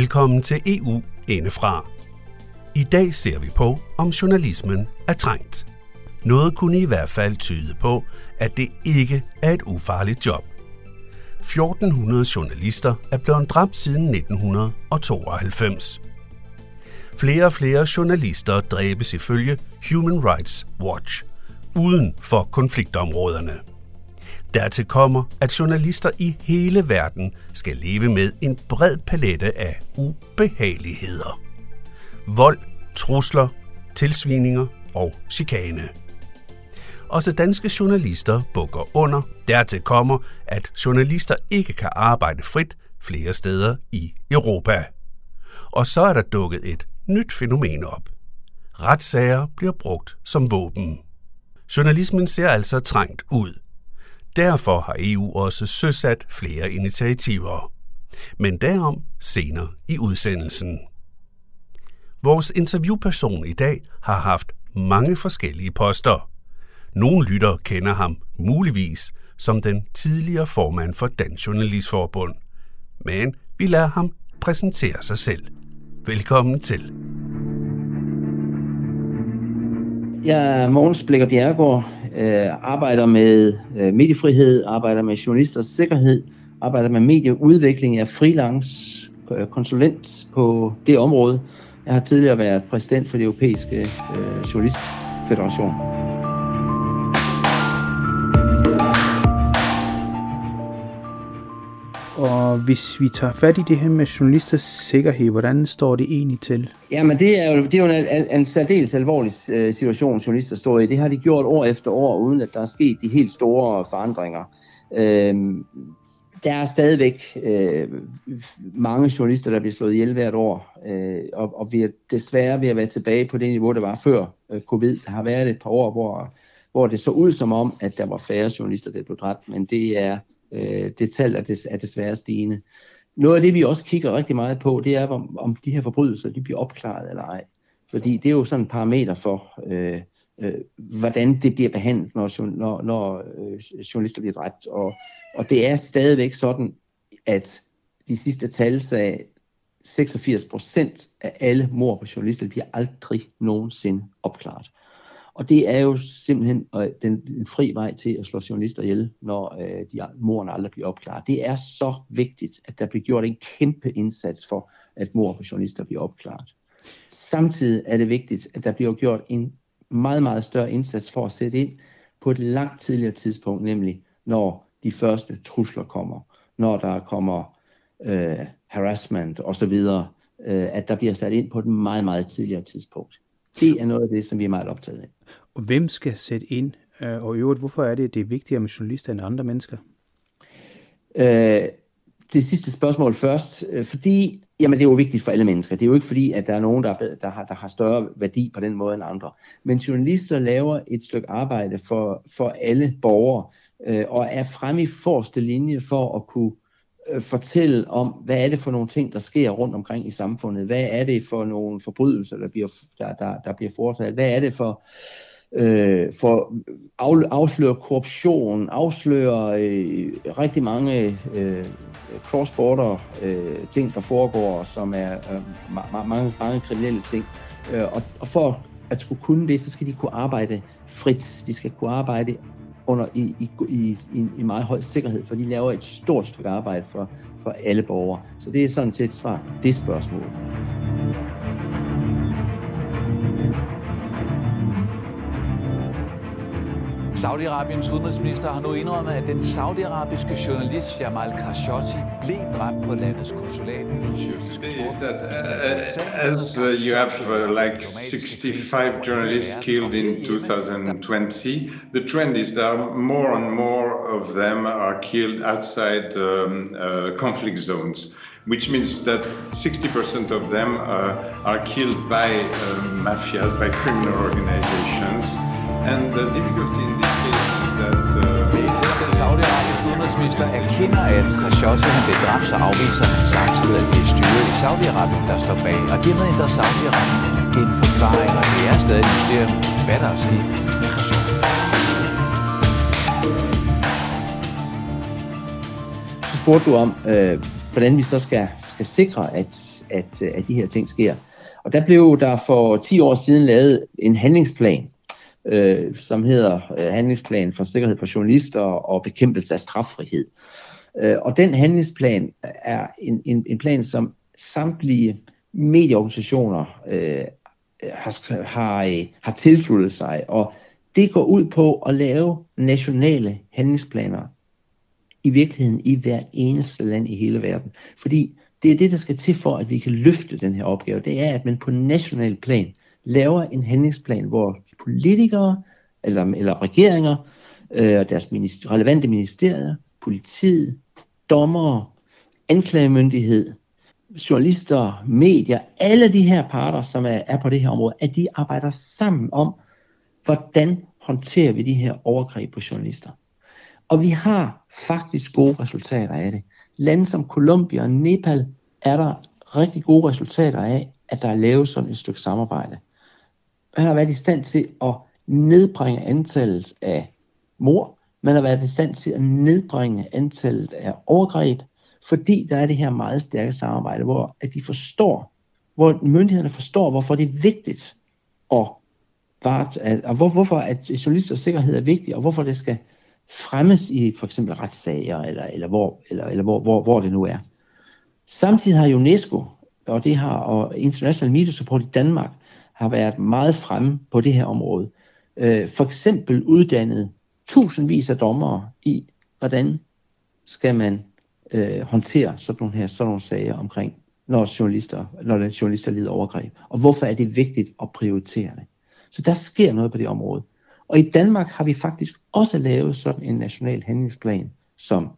Velkommen til EU Indefra. I dag ser vi på, om journalismen er trængt. Noget kunne i hvert fald tyde på, at det ikke er et ufarligt job. 1400 journalister er blevet dræbt siden 1992. Flere og flere journalister dræbes ifølge Human Rights Watch uden for konfliktområderne. Dertil kommer, at journalister i hele verden skal leve med en bred palette af ubehageligheder. Vold, trusler, tilsvininger og chikane. Også danske journalister bukker under. Dertil kommer, at journalister ikke kan arbejde frit flere steder i Europa. Og så er der dukket et nyt fænomen op. Retssager bliver brugt som våben. Journalismen ser altså trængt ud. Derfor har EU også søsat flere initiativer. Men derom senere i udsendelsen. Vores interviewperson i dag har haft mange forskellige poster. Nogle lyttere kender ham muligvis som den tidligere formand for Dansk Journalistforbund. Men vi lader ham præsentere sig selv. Velkommen til. Jeg er Mogens Blikker Bjergård, øh, arbejder med øh, mediefrihed, arbejder med journalisters sikkerhed, arbejder med medieudvikling, jeg er freelance øh, konsulent på det område. Jeg har tidligere været præsident for det europæiske øh, journalistfederation. Og hvis vi tager fat i det her med journalisters sikkerhed, hvordan står det egentlig til? Jamen det er jo, det er jo en, en, en særdeles alvorlig øh, situation, journalister står i. Det har de gjort år efter år, uden at der er sket de helt store forandringer. Øhm, der er stadigvæk øh, mange journalister, der bliver slået ihjel hvert år, øh, og, og vi er desværre ved at være tilbage på det niveau, der var før øh, covid. Der har været et par år, hvor, hvor det så ud som om, at der var færre journalister, der blev dræbt, men det er øh, det tal er, des, er desværre stigende. Noget af det, vi også kigger rigtig meget på, det er, om, om de her forbrydelser de bliver opklaret eller ej. Fordi det er jo sådan en parameter for, øh, øh, hvordan det bliver behandlet, når, når, når øh, journalister bliver dræbt. Og, og det er stadigvæk sådan, at de sidste tal sagde, 86 procent af alle mord på journalister bliver aldrig nogensinde opklaret. Og det er jo simpelthen øh, den, den fri vej til at slå journalister ihjel, når øh, de morerne aldrig bliver opklaret. Det er så vigtigt, at der bliver gjort en kæmpe indsats for, at mor på journalister bliver opklaret. Samtidig er det vigtigt, at der bliver gjort en meget, meget større indsats for at sætte ind på et langt tidligere tidspunkt, nemlig når de første trusler kommer, når der kommer øh, harassment osv., øh, at der bliver sat ind på et meget, meget tidligere tidspunkt. Det er noget af det, som vi er meget optaget af. Og hvem skal sætte ind? Øh, og i øvrigt, hvorfor er det, det er vigtigere med journalister end andre mennesker? Øh, det sidste spørgsmål først. Øh, fordi, jamen det er jo vigtigt for alle mennesker. Det er jo ikke fordi, at der er nogen, der, der, har, der har større værdi på den måde end andre. Men journalister laver et stykke arbejde for, for alle borgere, øh, og er fremme i forreste linje for at kunne øh, fortælle om, hvad er det for nogle ting, der sker rundt omkring i samfundet? Hvad er det for nogle forbrydelser, der bliver, der, der, der bliver foretaget? Hvad er det for, øh, for af, afsløre korruption, afsløre øh, rigtig mange øh, cross-border øh, ting, der foregår, som er øh, ma- mange, mange kriminelle ting. Øh, og, og for at skulle kunne det, så skal de kunne arbejde frit. De skal kunne arbejde under, i, i, i, i, i meget høj sikkerhed, for de laver et stort stykke arbejde for, for alle borgere. Så det er sådan set svar på det spørgsmål. Saudi-Arabiens udenrigsminister har nu indrømmet, at den saudiarabiske journalist Jamal Khashoggi blev dræbt på landets konsulat i den tyrkiske uh, as uh, you have uh, like 65 journalists killed in 2020, the trend is that more and more of them are killed outside um, uh, conflict zones, which means that 60% of them uh, are killed by uh, mafias, by criminal organizations. And the difficulty in this case is that... Uh, Militæret den saudiarabiske udenrigsminister erkender, at Khashoggi han blev dræbt, så afviser han samtidig, at det er styret i Saudi-Arabien, der står bag. Og dermed ændrer Saudi-Arabien igen forklaring, og det er stadig mysterium, hvad der er sket med Khashoggi. Så spurgte du om, øh, hvordan vi så skal, skal sikre, at, at, at de her ting sker. Og der blev der for 10 år siden lavet en handlingsplan, øh, som hedder øh, Handlingsplan for Sikkerhed for Journalister og Bekæmpelse af Straffrihed. Øh, og den handlingsplan er en, en, en plan, som samtlige medieorganisationer øh, har, har, øh, har tilsluttet sig, og det går ud på at lave nationale handlingsplaner i virkeligheden i hver eneste land i hele verden. Fordi det er det, der skal til for, at vi kan løfte den her opgave. Det er, at man på national plan laver en handlingsplan, hvor politikere eller, eller regeringer øh, og deres minister, relevante ministerier, politiet, dommere, anklagemyndighed, journalister, medier, alle de her parter, som er, er på det her område, at de arbejder sammen om, hvordan håndterer vi de her overgreb på journalister. Og vi har faktisk gode resultater af det. Lande som Colombia og Nepal er der rigtig gode resultater af, at der er lavet sådan et stykke samarbejde han har været i stand til at nedbringe antallet af mor, man har været i stand til at nedbringe antallet af overgreb, fordi der er det her meget stærke samarbejde, hvor at de forstår, hvor myndighederne forstår, hvorfor det er vigtigt at vart, at, og hvor, hvorfor at journalister sikkerhed er vigtig, og hvorfor det skal fremmes i for eksempel retssager, eller, eller, hvor, eller, eller hvor, hvor, hvor det nu er. Samtidig har UNESCO, og det har og International Media Support i Danmark, har været meget fremme på det her område. Øh, for eksempel uddannet tusindvis af dommere i, hvordan skal man øh, håndtere sådan nogle, her, sådan nogle sager omkring, når journalister, når journalister lider overgreb. Og hvorfor er det vigtigt at prioritere det. Så der sker noget på det område. Og i Danmark har vi faktisk også lavet sådan en national handlingsplan, som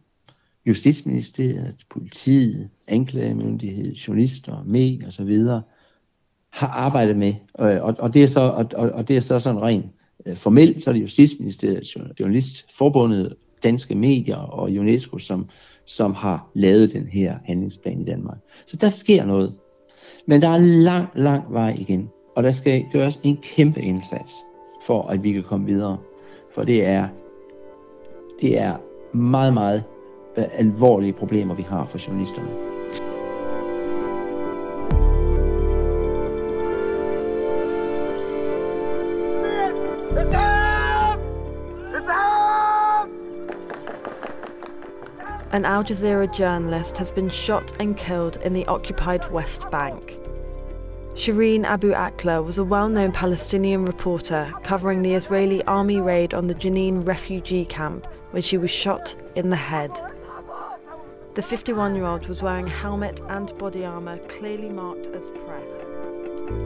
Justitsministeriet, politiet, anklagemyndighed, journalister, medier osv har arbejdet med. Og, og, det er så, og, og det er så sådan rent øh, formelt, så er det Justitsministeriet, Journalistforbundet, Danske Medier og UNESCO, som, som har lavet den her handlingsplan i Danmark. Så der sker noget. Men der er lang, lang vej igen. Og der skal gøres en kæmpe indsats for, at vi kan komme videre. For det er, det er meget, meget øh, alvorlige problemer, vi har for journalisterne. An Al Jazeera journalist has been shot and killed in the occupied West Bank. Shireen Abu Akla was a well known Palestinian reporter covering the Israeli army raid on the Jenin refugee camp when she was shot in the head. The 51 year old was wearing a helmet and body armour clearly marked as press.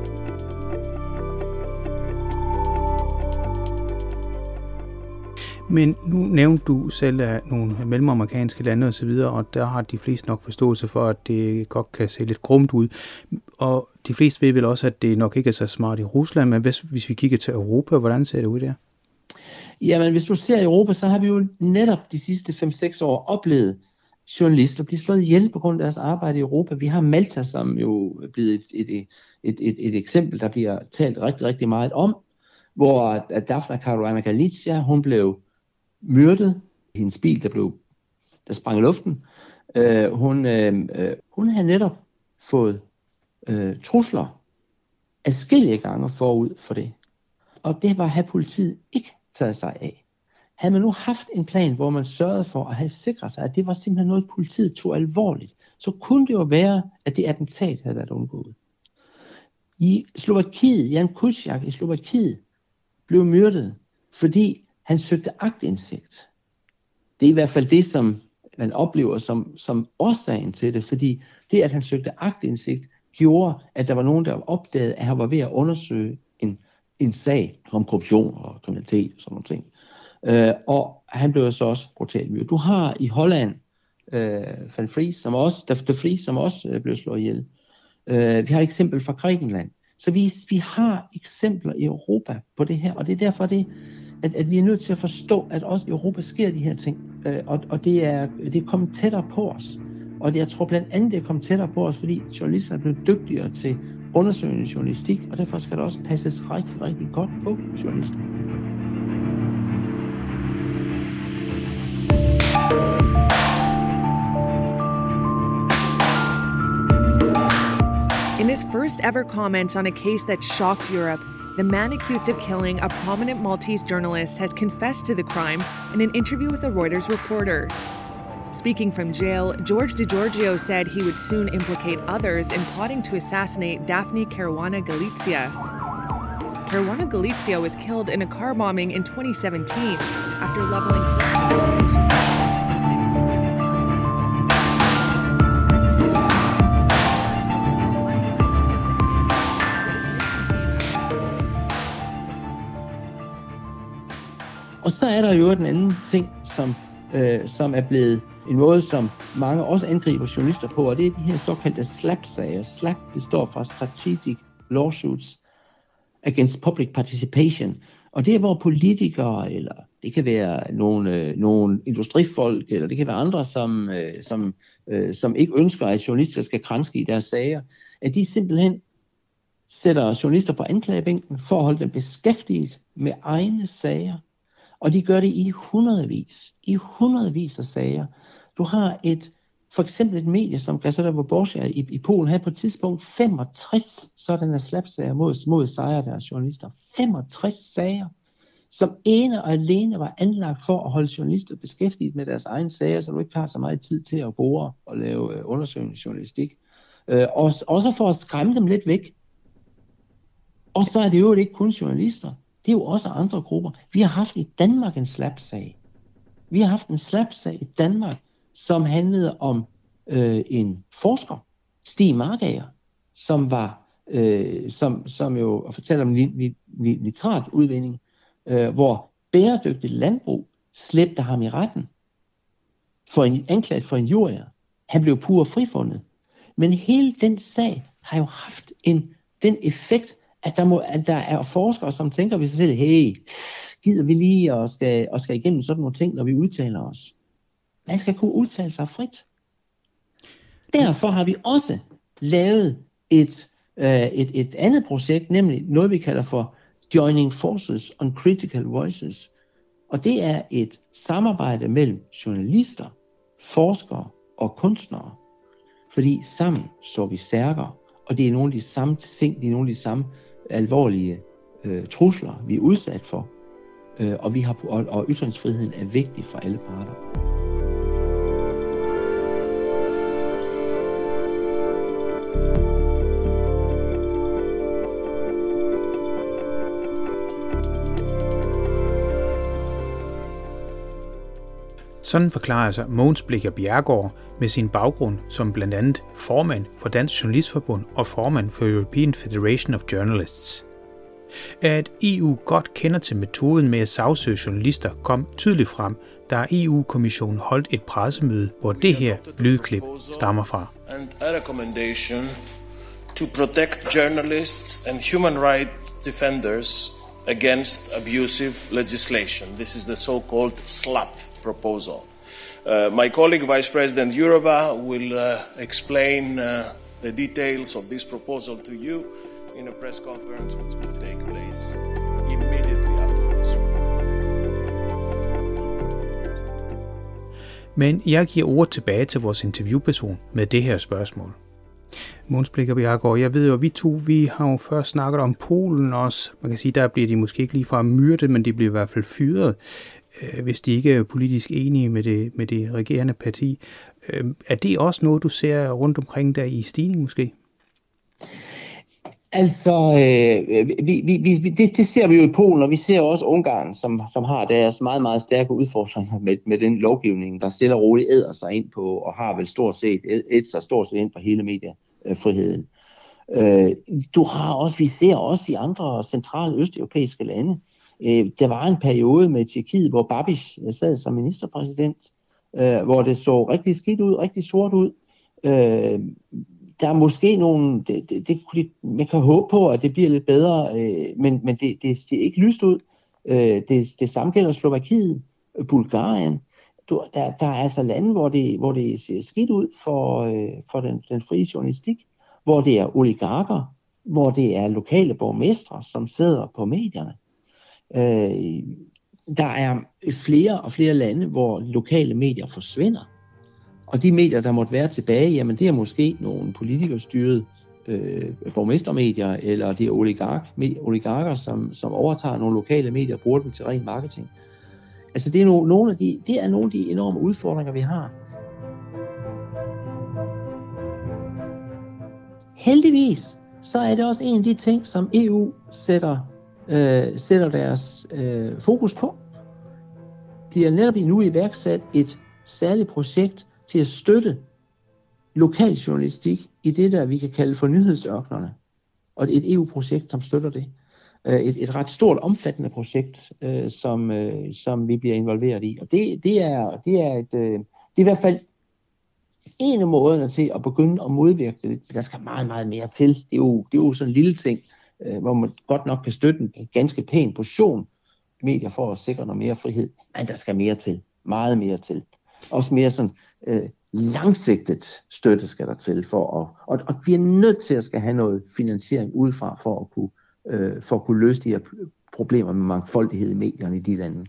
Men nu nævnte du selv af nogle mellemamerikanske lande osv., og, og der har de fleste nok forståelse for, at det godt kan se lidt grumt ud. Og de fleste ved vel også, at det nok ikke er så smart i Rusland, men hvis, hvis vi kigger til Europa, hvordan ser det ud der? Jamen, hvis du ser Europa, så har vi jo netop de sidste 5-6 år oplevet journalister blive slået ihjel på grund af deres arbejde i Europa. Vi har Malta, som jo er blevet et, et, et, et, et eksempel, der bliver talt rigtig, rigtig meget om, hvor at Daphne Caruana Galizia, hun blev myrdet. Hendes bil, der blev der sprang i luften. Øh, hun, øh, øh, hun havde netop fået øh, trusler adskillige gange forud for det. Og det var have politiet ikke taget sig af. Havde man nu haft en plan, hvor man sørgede for at have sikret sig, at det var simpelthen noget, politiet tog alvorligt, så kunne det jo være, at det attentat havde været undgået. I Slovakiet, Jan Kuciak i Slovakiet, blev myrdet, fordi han søgte agtindsigt. Det er i hvert fald det, som man oplever som, som årsagen til det, fordi det, at han søgte agtindsigt, gjorde, at der var nogen, der opdagede, at han var ved at undersøge en, en sag om korruption og kriminalitet og sådan nogle ting. Øh, og han blev så også brutalt myrdet. Du har i Holland øh, Van Fries, som også, de Fries, som også øh, blev slået ihjel. Øh, vi har et eksempel fra Grækenland. Så vi, vi har eksempler i Europa på det her, og det er derfor, det, at, at vi er nødt til at forstå, at også i Europa sker de her ting, øh, og, og det, er, det er kommet tættere på os. Og det, jeg tror blandt andet, det er kommet tættere på os, fordi journalister er blevet dygtigere til undersøgende journalistik, og derfor skal der også passes rigtig, rigtig godt på journalister. first ever comments on a case that shocked Europe, the man accused of killing a prominent Maltese journalist has confessed to the crime in an interview with a Reuters reporter. Speaking from jail, George DiGiorgio said he would soon implicate others in plotting to assassinate Daphne Caruana Galizia. Caruana Galizia was killed in a car bombing in 2017 after leveling. Så er der jo den anden ting, som, øh, som er blevet en måde, som mange også angriber journalister på, og det er de her såkaldte SLAP-sager. SLAP, det står for Strategic Lawsuits Against Public Participation. Og det er, hvor politikere, eller det kan være nogle, øh, nogle industrifolk, eller det kan være andre, som, øh, som, øh, som ikke ønsker, at journalister skal kranske i deres sager, at de simpelthen sætter journalister på anklagebænken for at holde dem beskæftiget med egne sager, og de gør det i hundredvis, i hundredvis af sager. Du har et, for eksempel et medie som Gazeta Wyborcza i, i Polen havde på et tidspunkt 65 sådanne slapsager mod, mod sejre deres journalister. 65 sager, som ene og alene var anlagt for at holde journalister beskæftiget med deres egen sager, så du ikke har så meget tid til at bore og lave øh, undersøgende journalistik. Øh, og, også for at skræmme dem lidt væk. Og så er det jo ikke kun journalister det er jo også andre grupper. Vi har haft i Danmark en slapsag. Vi har haft en slapsag i Danmark, som handlede om øh, en forsker, Stig Markager, som var øh, som, som jo fortæller om nitratudvinding, øh, hvor bæredygtigt landbrug slæbte ham i retten for en anklaget for en jurier. Han blev pur frifundet. Men hele den sag har jo haft en, den effekt, at der, må, at der er forskere, som tænker ved sig selv, hey, gider vi lige og skal, og skal igennem sådan nogle ting, når vi udtaler os. Man skal kunne udtale sig frit. Derfor har vi også lavet et, øh, et, et andet projekt, nemlig noget, vi kalder for Joining Forces on Critical Voices. Og det er et samarbejde mellem journalister, forskere og kunstnere. Fordi sammen står vi stærkere, og det er nogle af de samme ting, det er nogle af de samme alvorlige øh, trusler, vi er udsat for. Øh, og, vi har, og, og ytringsfriheden er vigtig for alle parter. Sådan forklarer sig Mogens Blikker Bjergård med sin baggrund som blandt andet formand for Dansk Journalistforbund og formand for European Federation of Journalists. At EU godt kender til metoden med at sagsøge journalister kom tydeligt frem, da EU-kommissionen holdt et pressemøde, hvor det her lydklip stammer fra. And a recommendation to protect journalists and human rights defenders against abusive legislation. This is the so-called SLAP proposal. Uh, my colleague, Vice President Jourova, will uh, explain uh, the details of this proposal to you in a press conference which will take place immediately afterwards. Men jeg giver ord tilbage til vores interviewperson med det her spørgsmål. Måns Blikker Bjergård, jeg ved jo, at vi to, vi har jo først snakket om Polen også. Man kan sige, der bliver de måske ikke lige fra myrdet, men de bliver i hvert fald fyret øh, hvis de ikke er politisk enige med det, med det regerende parti. Øh, er det også noget, du ser rundt omkring der i stigning måske? Altså, øh, vi, vi, vi, det, det ser vi jo i Polen, og vi ser også Ungarn, som, som har deres meget, meget stærke udfordringer med, med den lovgivning, der stille og roligt æder sig ind på, og har vel stort set et sig stort set ind på hele mediefriheden. Øh, du har også, vi ser også i andre centrale østeuropæiske lande, Øh, der var en periode med Tjekkiet, hvor Babiš øh, sad som ministerpræsident, øh, hvor det så rigtig skidt ud, rigtig sort ud. Øh, der er måske nogle, det, det, det, man kan håbe på, at det bliver lidt bedre, øh, men, men det, det ser ikke lyst ud. Øh, det, det samme gælder Slovakiet, øh, Bulgarien. Du, der, der er altså lande, hvor det, hvor det ser skidt ud for, øh, for den, den frie journalistik, hvor det er oligarker, hvor det er lokale borgmestre, som sidder på medierne. Øh, der er flere og flere lande, hvor lokale medier forsvinder. Og de medier, der måtte være tilbage, jamen det er måske nogle politikerstyrede øh, borgmestermedier, eller det er oligark, oligarker, som, som overtager nogle lokale medier og bruger dem til ren marketing. Altså det er, no, nogle af de, det er nogle af de enorme udfordringer, vi har. Heldigvis, så er det også en af de ting, som EU sætter, øh, sætter deres øh, fokus på. De netop nu iværksat et særligt projekt til at støtte lokal journalistik i det, der vi kan kalde for nyhedsørknerne. Og et EU-projekt, som støtter det. Øh, et, et ret stort, omfattende projekt, øh, som, øh, som vi bliver involveret i. Og det, det, er, det, er et, øh, det er i hvert fald en af måderne til at begynde at modvirke det. Der skal meget, meget mere til. Det er jo, det er jo sådan en lille ting, øh, hvor man godt nok kan støtte en ganske pæn portion medier for at sikre noget mere frihed. Men der skal mere til. Meget mere til. Også mere sådan øh, langsigtet støtte skal der til for at, og, og vi er nødt til at skal have noget finansiering udefra for at kunne, øh, for at kunne løse de her problemer med mangfoldighed i medierne i de lande.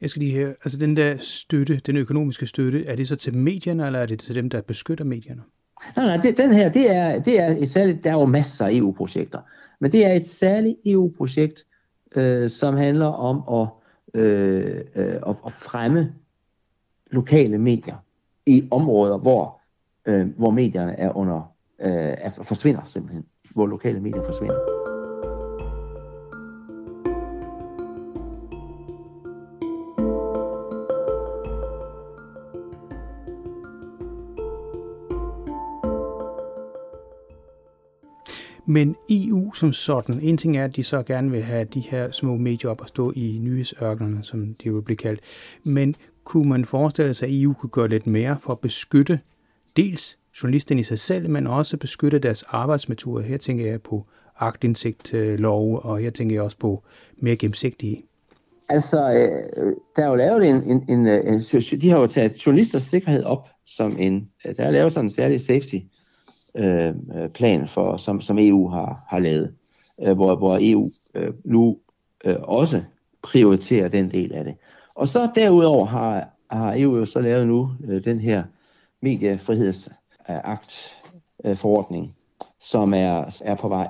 Jeg skal lige høre, altså den der støtte, den økonomiske støtte, er det så til medierne, eller er det til dem, der beskytter medierne? Nej, nej, det, den her, det er, det er et særligt, der er jo masser af EU-projekter, men det er et særligt EU-projekt, øh, som handler om at, øh, øh, at, fremme lokale medier i områder, hvor, øh, hvor medierne er under, øh, er, forsvinder simpelthen, hvor lokale medier forsvinder. Men EU som sådan, en ting er, at de så gerne vil have de her små medier op og stå i nyhedsørkenerne, som det vil blive kaldt. Men kunne man forestille sig, at EU kunne gøre lidt mere for at beskytte dels journalisterne i sig selv, men også beskytte deres arbejdsmetoder. Her tænker jeg på agtindsigtlov, og her tænker jeg også på mere gennemsigtige. Altså, øh, der er jo lavet en, en, en, øh, en, de har jo taget journalisters sikkerhed op som en, øh, der er lavet sådan en særlig safety Øh, øh, plan, for, som, som EU har, har lavet, øh, hvor, hvor EU øh, nu øh, også prioriterer den del af det. Og så derudover har, har EU jo så lavet nu øh, den her mediefrihedsakt øh, forordning, som er, er på vej,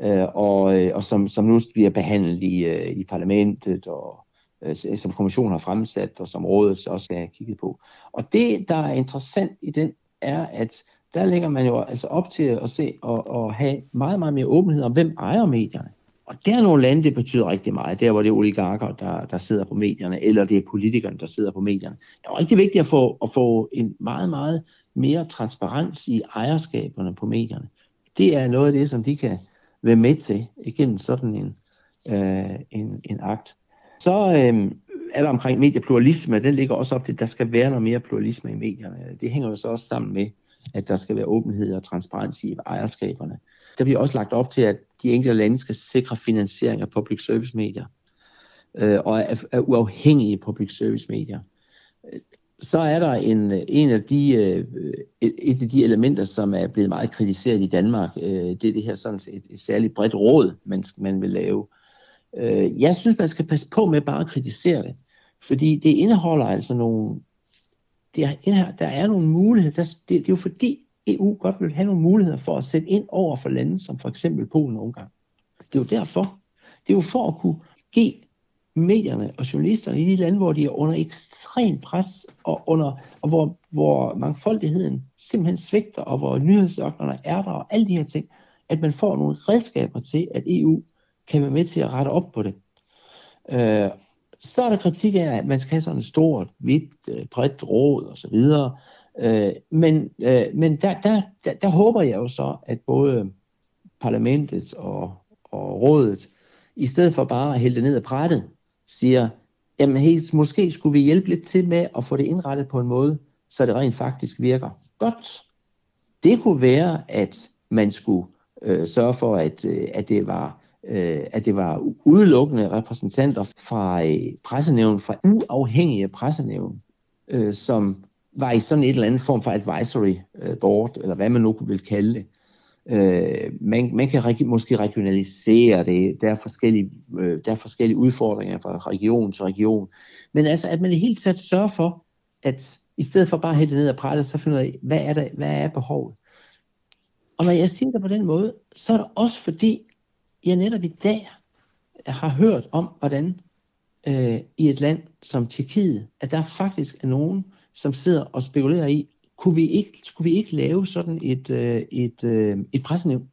øh, og, øh, og som, som nu bliver behandlet i, øh, i parlamentet, og øh, som kommissionen har fremsat, og som rådet også skal have kigget på. Og det, der er interessant i den, er, at der lægger man jo altså op til at se og, og have meget, meget mere åbenhed om, hvem ejer medierne. Og der er nogle lande, det betyder rigtig meget. Der, hvor det er oligarker, der, der sidder på medierne, eller det er politikerne, der sidder på medierne. Det er rigtig vigtigt at få, at få en meget, meget mere transparens i ejerskaberne på medierne. Det er noget af det, som de kan være med til igennem sådan en, øh, en, en akt. Så øh, er der omkring mediepluralisme, den ligger også op til, at der skal være noget mere pluralisme i medierne. Det hænger jo så også sammen med, at der skal være åbenhed og transparens i ejerskaberne. Der bliver også lagt op til, at de enkelte lande skal sikre finansiering af public service medier øh, og af, af uafhængige public service medier. Så er der en, en af de, øh, et, et af de elementer, som er blevet meget kritiseret i Danmark. Øh, det er det her sådan et, et særligt bredt råd, man, man vil lave. Øh, jeg synes, man skal passe på med bare at kritisere det, fordi det indeholder altså nogle det er, der er nogle muligheder. Der, det, det er jo fordi EU godt vil have nogle muligheder for at sætte ind over for lande som for eksempel Polen og Ungarn. Det er jo derfor. Det er jo for at kunne give medierne og journalisterne i de lande, hvor de er under ekstrem pres, og, under, og hvor, hvor mangfoldigheden simpelthen svigter, og hvor nyhedsøgnerne er der, og alle de her ting, at man får nogle redskaber til, at EU kan være med til at rette op på det. Øh, så er der kritik af, at man skal have sådan et stort, hvidt, øh, bredt råd og så videre. Øh, men øh, men der, der, der, der håber jeg jo så, at både parlamentet og, og rådet, i stedet for bare at hælde det ned af brættet, siger, jamen hey, måske skulle vi hjælpe lidt til med at få det indrettet på en måde, så det rent faktisk virker godt. Det kunne være, at man skulle øh, sørge for, at, øh, at det var øh, at det var udelukkende repræsentanter fra øh, pressenævn, fra uafhængige pressenævn, øh, som var i sådan et eller andet form for advisory øh, board, eller hvad man nu vil kalde det. Øh, man, man kan reg- måske regionalisere det, der er, forskellige, øh, der er forskellige udfordringer fra region til region. Men altså, at man i hele taget sørger for, at i stedet for bare at hælde ned og prætte, så finder ud af, hvad er, der, hvad er behovet? Og når jeg siger det på den måde, så er det også fordi, jeg netop i dag har hørt om, hvordan øh, i et land som Tjekkiet, at der faktisk er nogen, som sidder og spekulerer i, kunne vi ikke, skulle vi ikke lave sådan et, øh, et, øh, et pressenævn,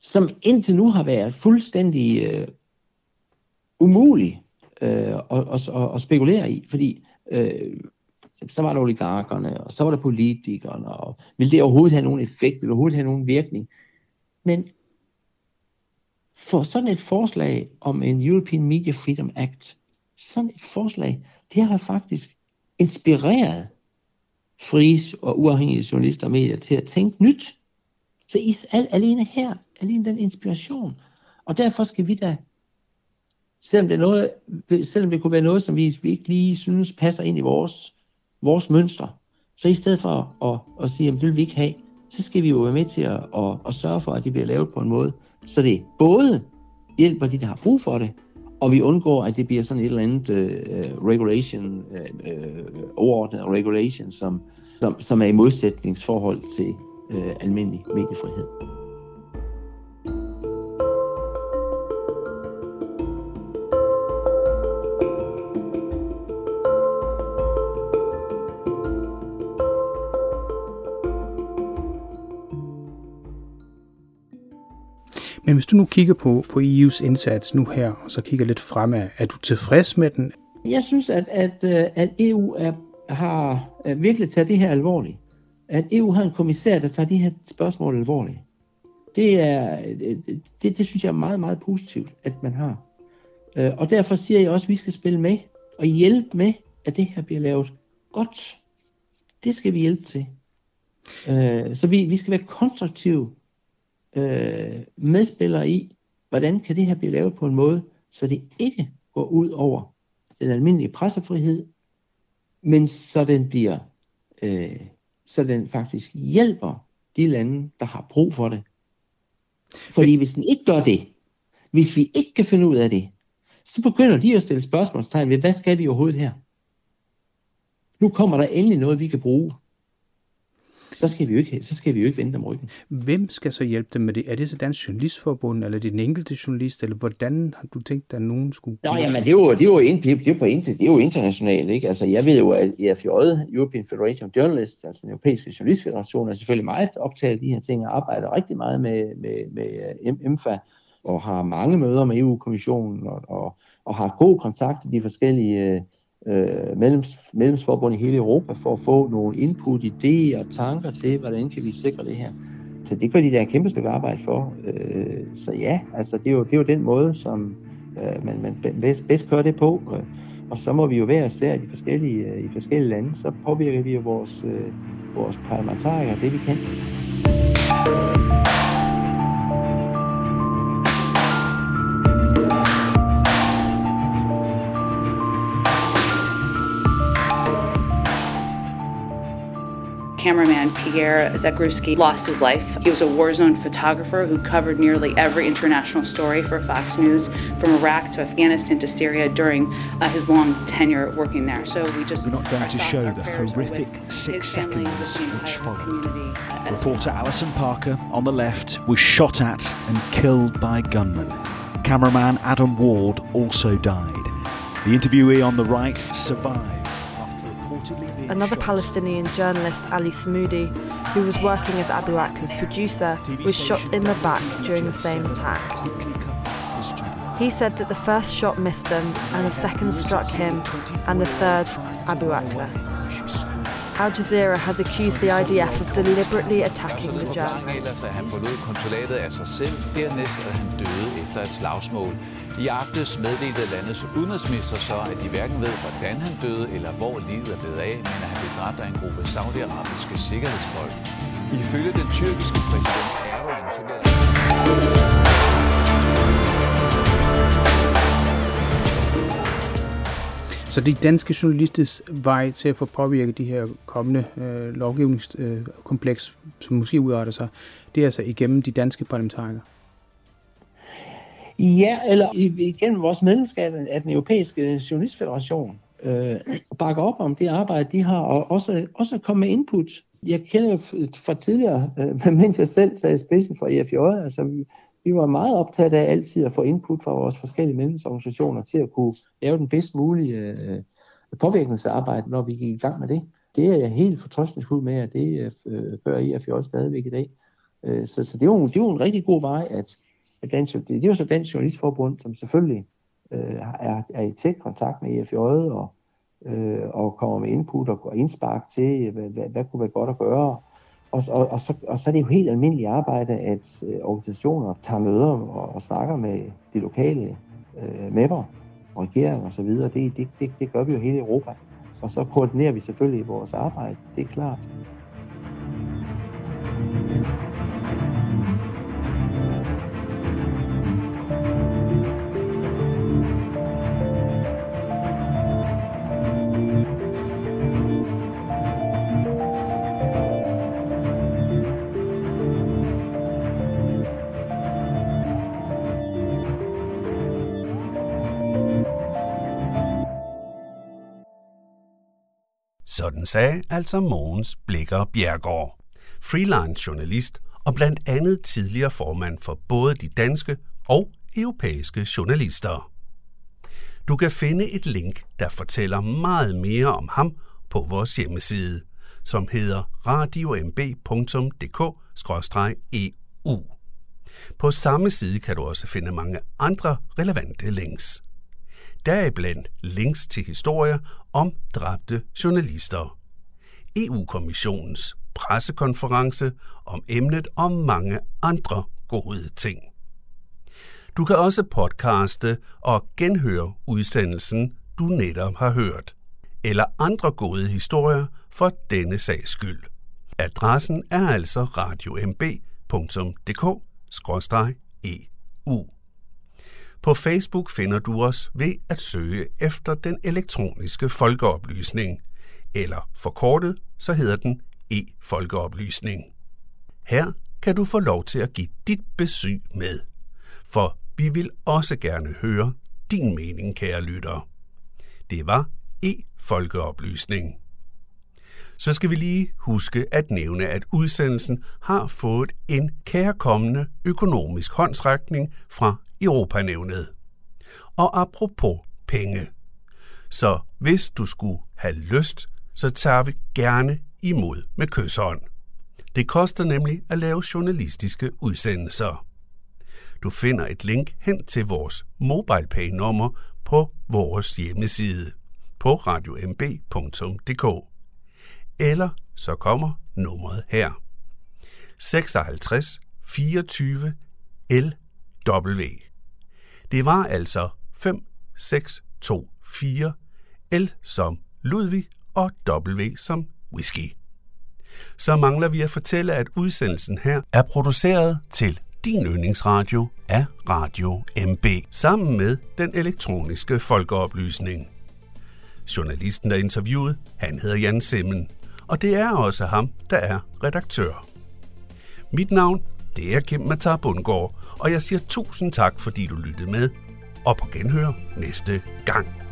som indtil nu har været fuldstændig øh, umulig øh, at, at, at, at spekulere i, fordi øh, så var der oligarkerne, og så var der politikerne, og ville det overhovedet have nogen effekt, ville det overhovedet have nogen virkning? Men for sådan et forslag om en European Media Freedom Act, sådan et forslag, det har faktisk inspireret frie og uafhængige journalister og medier til at tænke nyt. Så i, al, alene her, alene den inspiration. Og derfor skal vi da, selvom det, er noget, selvom det kunne være noget, som vi, vi ikke lige synes passer ind i vores, vores mønster, så i stedet for at, at sige, at det vil vi ikke have, så skal vi jo være med til at, at, at sørge for, at det bliver lavet på en måde, så det både hjælper de, der har brug for det, og vi undgår, at det bliver sådan et eller andet uh, regulation, uh, overordnet regulation, som, som, som er i modsætningsforhold til uh, almindelig mediefrihed. Men hvis du nu kigger på, på EU's indsats nu her, og så kigger lidt fremad, er du tilfreds med den? Jeg synes, at, at, øh, at EU er, har virkelig taget det her alvorligt. At EU har en kommissær, der tager de her spørgsmål alvorligt. Det, er, øh, det, det synes jeg er meget, meget positivt, at man har. Øh, og derfor siger jeg også, at vi skal spille med og hjælpe med, at det her bliver lavet godt. Det skal vi hjælpe til. Så vi, vi skal være konstruktive øh, medspillere i, hvordan kan det her blive lavet på en måde, så det ikke går ud over den almindelige pressefrihed, men så den bliver, øh, så den faktisk hjælper de lande, der har brug for det. Fordi hvis den ikke gør det, hvis vi ikke kan finde ud af det, så begynder de at stille spørgsmålstegn ved, hvad skal vi overhovedet her? Nu kommer der endelig noget, vi kan bruge så skal vi jo ikke, så skal vi jo ikke vende dem ryggen. Hvem skal så hjælpe dem med det? Er det så Dansk Journalistforbund, eller er det den enkelte journalist, eller hvordan har du tænkt, at nogen skulle... Nå, jamen, det er jo, det er jo, det er på, det er jo internationalt, ikke? Altså, jeg ved jo, at EFJ, European Federation of Journalists, altså den europæiske journalistfederation, er selvfølgelig meget optaget af de her ting, og arbejder rigtig meget med, med, med EMFA, og har mange møder med EU-kommissionen, og, og, og har god kontakt i de forskellige øh, medlems, medlemsforbund i hele Europa for at få nogle input, idéer og tanker til, hvordan kan vi sikre det her. Så det gør de der en kæmpe stykke arbejde for. Øh, så ja, altså det er jo, det er jo den måde, som øh, man, man bedst, bedst kører det på. Øh, og så må vi jo være især i de forskellige, øh, i forskellige lande, så påvirker vi jo vores, øh, vores parlamentarikere det vi kan. Cameraman Pierre Zagruski lost his life. He was a war zone photographer who covered nearly every international story for Fox News, from Iraq to Afghanistan to Syria during uh, his long tenure working there. So we just we're not going to show the horrific six seconds which followed. Reporter Alison Parker on the left was shot at and killed by gunmen. Cameraman Adam Ward also died. The interviewee on the right survived. Another Palestinian journalist, Ali Smoudi, who was working as Abu Akla's producer, was shot in the back during the same attack. He said that the first shot missed them, and the second struck him, and the third Abu Akla. Al Jazeera has accused the IDF of deliberately attacking the journalist. I aftes meddelte landets udenrigsminister så, at de hverken ved, hvordan han døde eller hvor livet er blevet af, men at han blev dræbt af en gruppe saudiarabiske sikkerhedsfolk. Ifølge den tyrkiske præsident Erdogan, så bliver Så de danske journalisters vej til at få påvirket de her kommende øh, lovgivningskompleks, øh, som måske udarter sig, det er altså igennem de danske parlamentarikere? Ja, eller igennem vores medlemskab af den europæiske journalistfederation øh, bakker op om det arbejde, de har, og også, også komme med input Jeg kender jo fra tidligere, øh, mens jeg selv sad i spidsen for EFJ, altså vi var meget optaget af altid at få input fra vores forskellige medlemsorganisationer til at kunne lave den bedst mulige øh, påvirkningsarbejde, når vi gik i gang med det. Det er jeg helt fortrøstningsfuld med, at det øh, øh gør EFJ stadigvæk i dag. Øh, så, så det, er jo, det er jo en rigtig god vej, at, at dansk, det, det er jo så Dansk Journalistforbund, som selvfølgelig øh, er, er i tæt kontakt med EFJ og, øh, og kommer med input og, og indspark til, hvad, hvad, hvad kunne være godt at gøre. Og, og, og, så, og så er det jo helt almindeligt arbejde, at øh, organisationer tager møder og, og snakker med de lokale øh, mapper, regeringer osv. Det, det, det, det gør vi jo hele Europa. Og så koordinerer vi selvfølgelig vores arbejde, det er klart. Sådan sagde altså Mogens Blikker Bjergård, freelance journalist og blandt andet tidligere formand for både de danske og europæiske journalister. Du kan finde et link, der fortæller meget mere om ham på vores hjemmeside, som hedder radiomb.dk-eu. På samme side kan du også finde mange andre relevante links deriblandt links til historier om dræbte journalister. EU-kommissionens pressekonference om emnet og mange andre gode ting. Du kan også podcaste og genhøre udsendelsen, du netop har hørt, eller andre gode historier for denne sags skyld. Adressen er altså radiomb.dk-eu. På Facebook finder du os ved at søge efter den elektroniske folkeoplysning, eller forkortet, så hedder den e-folkeoplysning. Her kan du få lov til at give dit besøg med, for vi vil også gerne høre din mening, kære lytter. Det var e-folkeoplysning. Så skal vi lige huske at nævne, at udsendelsen har fået en kærkommende økonomisk håndsrækning fra Europanævnet. Og apropos penge. Så hvis du skulle have lyst, så tager vi gerne imod med kysshånd. Det koster nemlig at lave journalistiske udsendelser. Du finder et link hen til vores MobilePay-nummer på vores hjemmeside på radiomb.dk. Eller så kommer nummeret her. 56 24 LW. Det var altså 5, 6, 2, 4, L som Ludvig og W som whisky. Så mangler vi at fortælle, at udsendelsen her er produceret til din yndlingsradio af Radio MB, sammen med den elektroniske folkeoplysning. Journalisten, der interviewede, han hedder Jan Simmen, og det er også ham, der er redaktør. Mit navn det er Kim Matar Bundgaard, og jeg siger tusind tak, fordi du lyttede med, og på genhør næste gang.